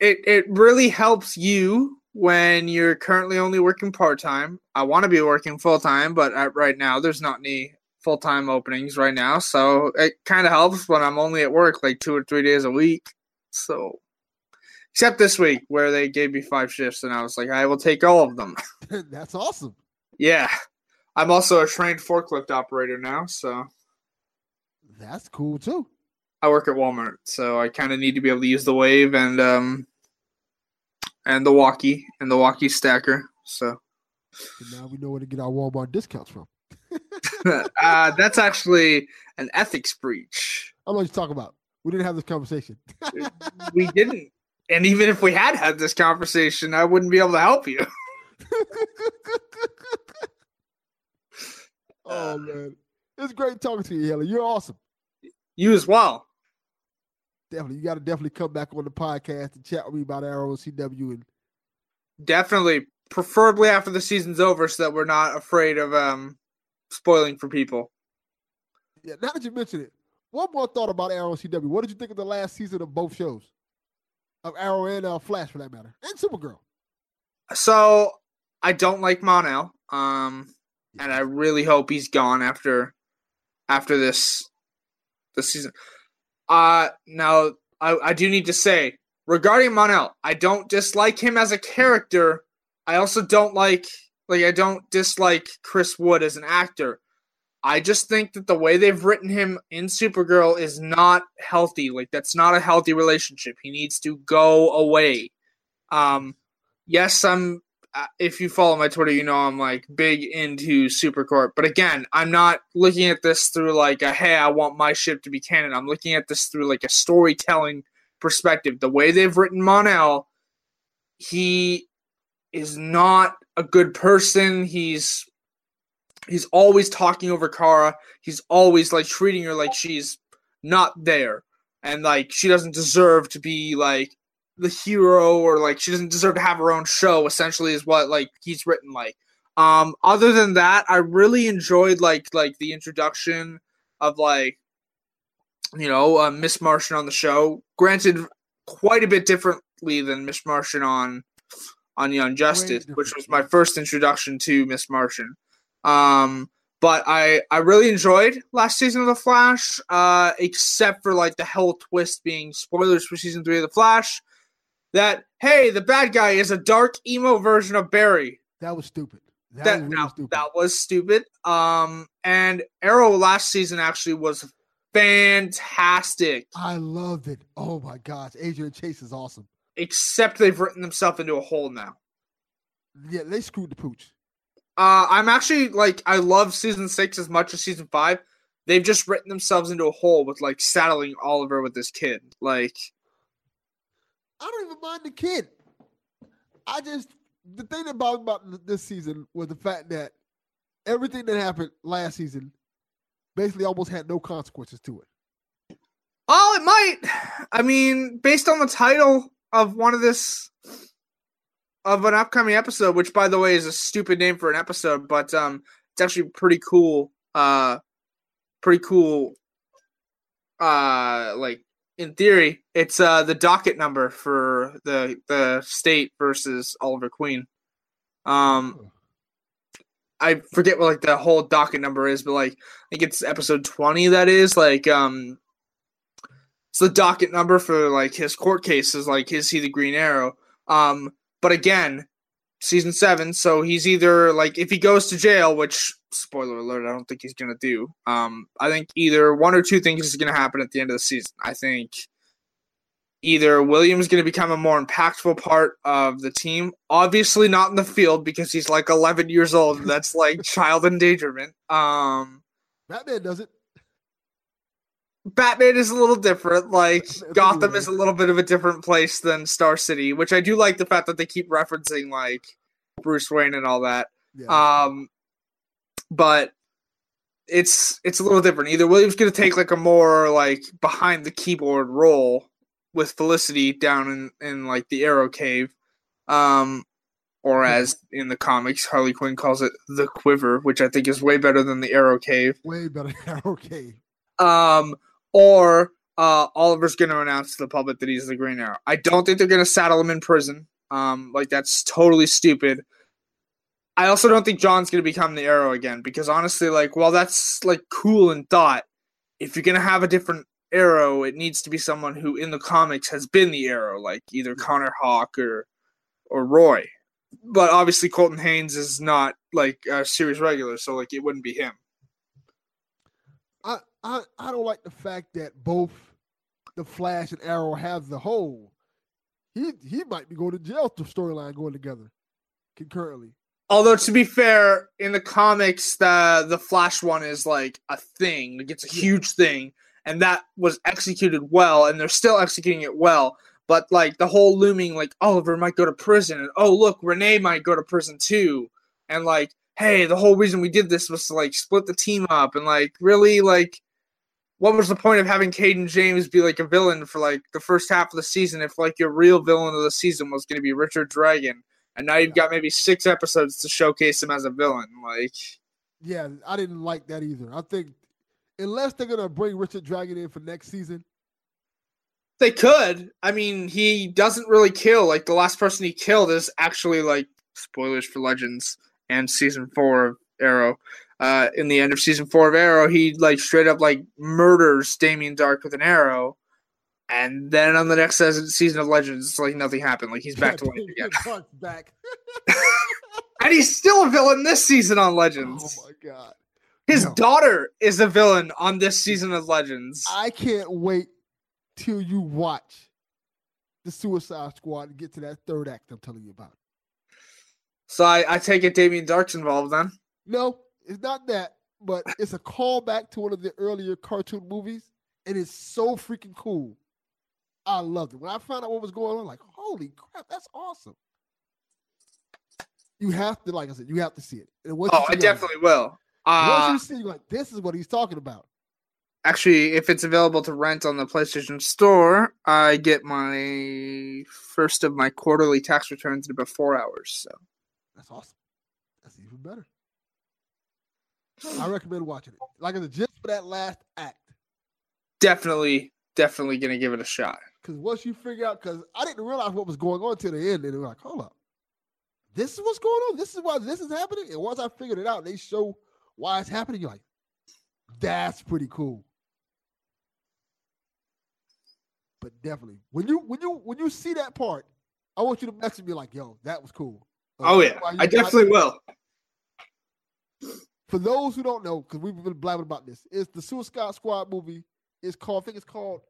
It it really helps you when you're currently only working part time. I want to be working full time, but right now there's not any full time openings right now, so it kind of helps when I'm only at work like two or three days a week. So, except this week where they gave me five shifts, and I was like, I will take all of them. [LAUGHS] [LAUGHS] That's awesome. Yeah. I'm also a trained forklift operator now, so That's cool too. I work at Walmart, so I kind of need to be able to use the wave and um and the walkie and the walkie stacker. So So now we know where to get our Walmart discounts from. [LAUGHS] uh, that's actually an ethics breach. I don't know what you're talking about. We didn't have this conversation. We didn't, and even if we had had this conversation, I wouldn't be able to help you. [LAUGHS] oh man, it's great talking to you, Hayley. You're awesome. You as well. Definitely, you got to definitely come back on the podcast and chat with me about Arrow CW and Definitely, preferably after the season's over, so that we're not afraid of um spoiling for people. Yeah, now that you mention it, one more thought about Arrow and CW. What did you think of the last season of both shows? Of Arrow and uh, Flash, for that matter, and Supergirl. So I don't like Mon-El, um, and I really hope he's gone after after this this season. Uh now I, I do need to say regarding Mon-El, I don't dislike him as a character. I also don't like like I don't dislike Chris Wood as an actor. I just think that the way they've written him in Supergirl is not healthy. Like that's not a healthy relationship. He needs to go away. Um yes, I'm uh, if you follow my Twitter, you know I'm like big into Supercorp. But again, I'm not looking at this through like a hey, I want my ship to be canon. I'm looking at this through like a storytelling perspective. The way they've written Mon-El, he is not a good person. He's he's always talking over Kara. He's always like treating her like she's not there. And like she doesn't deserve to be like the hero or like she doesn't deserve to have her own show essentially is what like he's written like um other than that i really enjoyed like like the introduction of like you know uh, miss martian on the show granted quite a bit differently than miss martian on on young justice which was my first introduction to miss martian um but i i really enjoyed last season of the flash uh except for like the hell twist being spoilers for season three of the flash that hey, the bad guy is a dark emo version of Barry. That was stupid. That That, was really now, stupid. that was stupid. Um, and Arrow last season actually was fantastic. I loved it. Oh my gosh, Adrian Chase is awesome. Except they've written themselves into a hole now. Yeah, they screwed the pooch. Uh, I'm actually like I love season six as much as season five. They've just written themselves into a hole with like saddling Oliver with this kid. Like, I don't even mind the kid. I just the thing that bothered about this season was the fact that everything that happened last season basically almost had no consequences to it. oh, it might. I mean, based on the title of one of this of an upcoming episode, which by the way is a stupid name for an episode, but um, it's actually pretty cool. Uh, pretty cool. Uh, like in theory, it's uh the docket number for the the state versus Oliver Queen. Um, I forget what like the whole docket number is, but like I think it's episode twenty. That is like um, it's the docket number for like his court case is Like is he the Green Arrow? Um, but again, season seven, so he's either like if he goes to jail, which spoiler alert, I don't think he's gonna do. Um, I think either one or two things is gonna happen at the end of the season. I think either William's gonna become a more impactful part of the team, obviously not in the field because he's like 11 years old. That's like child endangerment. Um, Batman does it. Batman is a little different. Like Gotham is a little bit of a different place than Star City, which I do like the fact that they keep referencing like Bruce Wayne and all that. Yeah. Um, but it's it's a little different. Either William's going to take like a more like behind the keyboard role with Felicity down in in like the Arrow Cave, um, or as in the comics Harley Quinn calls it the Quiver, which I think is way better than the Arrow Cave. Way better. [LAUGHS] okay. Um, or uh, Oliver's going to announce to the public that he's the Green Arrow. I don't think they're going to saddle him in prison. Um, like that's totally stupid. I also don't think John's going to become the Arrow again because honestly, like, while that's like cool in thought, if you're going to have a different Arrow, it needs to be someone who in the comics has been the Arrow, like either Connor Hawke or or Roy. But obviously, Colton Haynes is not like a series regular, so like it wouldn't be him. I, I don't like the fact that both the Flash and Arrow have the whole he he might be going to jail to storyline going together concurrently. Although to be fair, in the comics, the the Flash one is like a thing. Like it's a huge thing, and that was executed well, and they're still executing it well. But like the whole looming, like oh, Oliver might go to prison, and oh look, Rene might go to prison too, and like hey, the whole reason we did this was to like split the team up, and like really like what was the point of having Cayden James be like a villain for like the first half of the season if like your real villain of the season was going to be Richard Dragon, and now you've got maybe six episodes to showcase him as a villain? Like, yeah, I didn't like that either. I think unless they're gonna bring Richard Dragon in for next season, they could. I mean, he doesn't really kill. Like the last person he killed is actually like spoilers for Legends and season four of Arrow uh, in the end of season four of Arrow, he like straight up like murders Damien Darhk with an arrow. And then on the next season of Legends, it's like nothing happened. Like he's back to life [LAUGHS] again. back. [LAUGHS] and he's still a villain this season on Legends. Oh my god. His no. daughter is a villain on this season of Legends. I can't wait till you watch the Suicide Squad and get to that third act I'm telling you about. So I, I take it Damien Darhk's involved then? No, it's not that, but it's a callback to one of the earlier cartoon movies, and it's so freaking cool. I loved it. When I found out what was going on, like, holy crap, that's awesome. You have to, like I said, you have to see it. oh, I definitely will. Uh, once you see, like, this is what he's talking about. Actually, if it's available to rent on the PlayStation Store, I get my first of my quarterly tax returns in about four hours. So that's awesome. That's even better. I recommend watching it. Like I said, just for that last act. Definitely, definitely gonna give it a shot. Because once you figure out, because I didn't realize what was going on till the end, and they were like, "Hold up, this is what's going on. This is why this is happening." And once I figured it out, they show why it's happening. You're like, "That's pretty cool." But definitely, when you when you when you see that part, I want you to message me like, "Yo, that was cool." oh yeah, I definitely will for those who don't know, because we've been blabbing about this, it's the Suicide Squad movie. It's called, I think it's called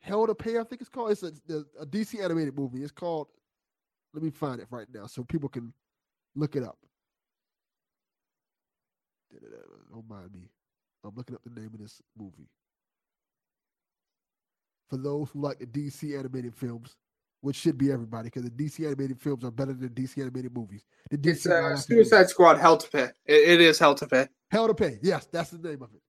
Hell to Pay. I think it's called. It's a, a DC animated movie. It's called. Let me find it right now so people can look it up. Don't mind me. I'm looking up the name of this movie. For those who like the DC animated films, which should be everybody because the DC animated films are better than DC animated movies. The DC it's, uh, Suicide Squad Hell to Pay. It, it is Hell to Pay. Hell to Pay. Yes, that's the name of it.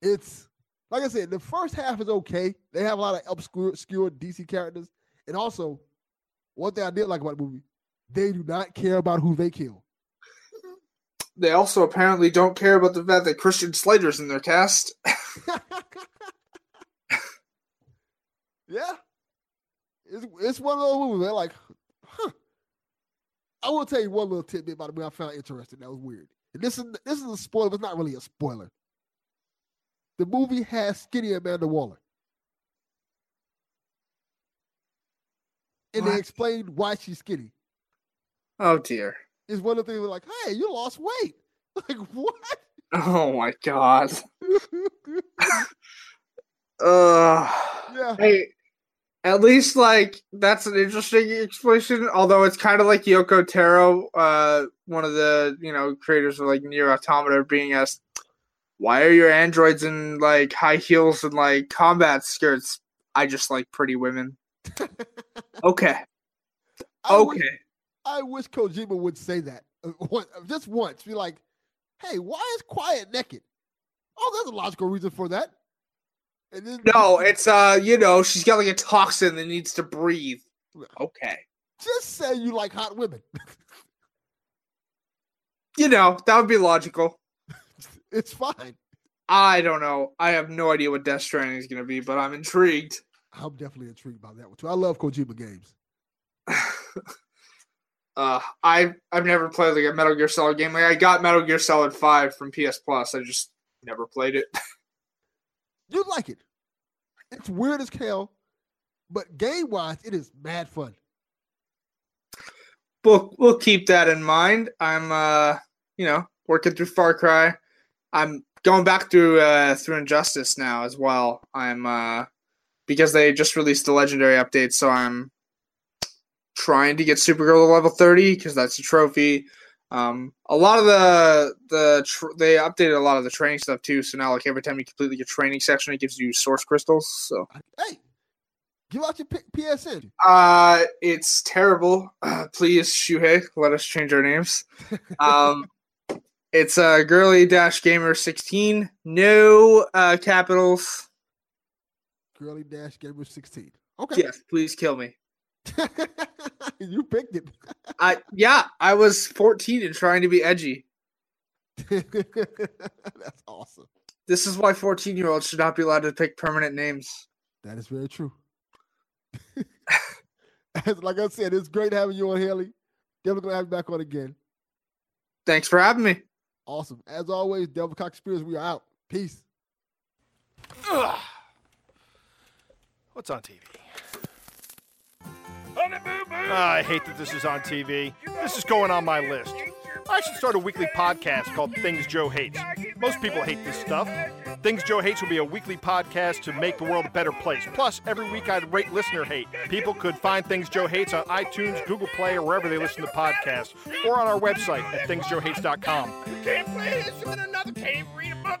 It's like I said, the first half is okay. They have a lot of obscure, obscure DC characters, and also one thing I did like about the movie, they do not care about who they kill. [LAUGHS] They also apparently don't care about the fact that Christian Slater's in their cast. [LAUGHS] yeah, it's, it's one of those movies. They're like, huh. I will tell you one little tidbit about the movie I found interesting. That was weird. And this is this is a spoiler, but it's not really a spoiler. The movie has skinny Amanda Waller. And what? they explained why she's skinny. Oh dear. Is one of the things like, hey, you lost weight. [LAUGHS] Like what? Oh my god. [LAUGHS] uh yeah. Hey, at least like that's an interesting explanation. Although it's kind of like Yoko Taro, uh, one of the you know creators of like NieR Automata, being asked, "Why are your androids in like high heels and like combat skirts?" I just like pretty women. [LAUGHS] okay. I okay. Wish, I wish Kojima would say that uh, just once. Be like, "Hey, why is Quiet naked?" Oh, there's a logical reason for that. Then, no, it's uh, you know, she's got like a toxin that needs to breathe. Okay. Just say you like hot women. [LAUGHS] you know, that would be logical. [LAUGHS] it's fine. I don't know. I have no idea what Death Stranding is going to be, but I'm intrigued. I'm definitely intrigued by that one too. I love Kojima games. [LAUGHS] uh, I've I've never played like a Metal Gear Solid game. Like I got Metal Gear Solid Five from PS Plus. I just never played it. You like it. It's weird as hell, but game wise, it is mad fun. We'll we'll keep that in mind. I'm uh you know working through Far Cry. I'm going back through uh through Injustice now as well. I'm uh because they just released the legendary update. So I'm trying to get Supergirl to level 30 because that's a trophy. Um, a lot of the the tr- they updated a lot of the training stuff too. So now like every time you complete your training section, it gives you source crystals. So Hey, give out your P- PSN. uh, it's terrible. Uh, [SIGHS] please, Shuhei, let us change our names. Um, [LAUGHS] it's uh, girly dash gamer 16. No uh, capitals. Girly Dash Gamer 16. Okay. Yes, please kill me. [LAUGHS] you picked it. I yeah, I was 14 and trying to be edgy. [LAUGHS] That's awesome. This is why 14 year olds should not be allowed to pick permanent names. That is very true. As, [LAUGHS] like I said, it's great having you on, Hayley. Definitely gonna have you back on again. Thanks for having me. Awesome. As always, Delvin Cox Experience, we are out. Peace. Ugh. What's on TV? Ah, I hate that this is on TV. This is going on my list. I should start a weekly podcast called Things Joe Hates. Most people hate this stuff. Things Joe Hates will be a weekly podcast to make the world a better place. Plus, every week I'd rate listener hate. People could find Things Joe Hates on iTunes, Google Play, or wherever they listen to podcasts, or on our website at thingsjoehates.com. You can't play this with another cave read a book.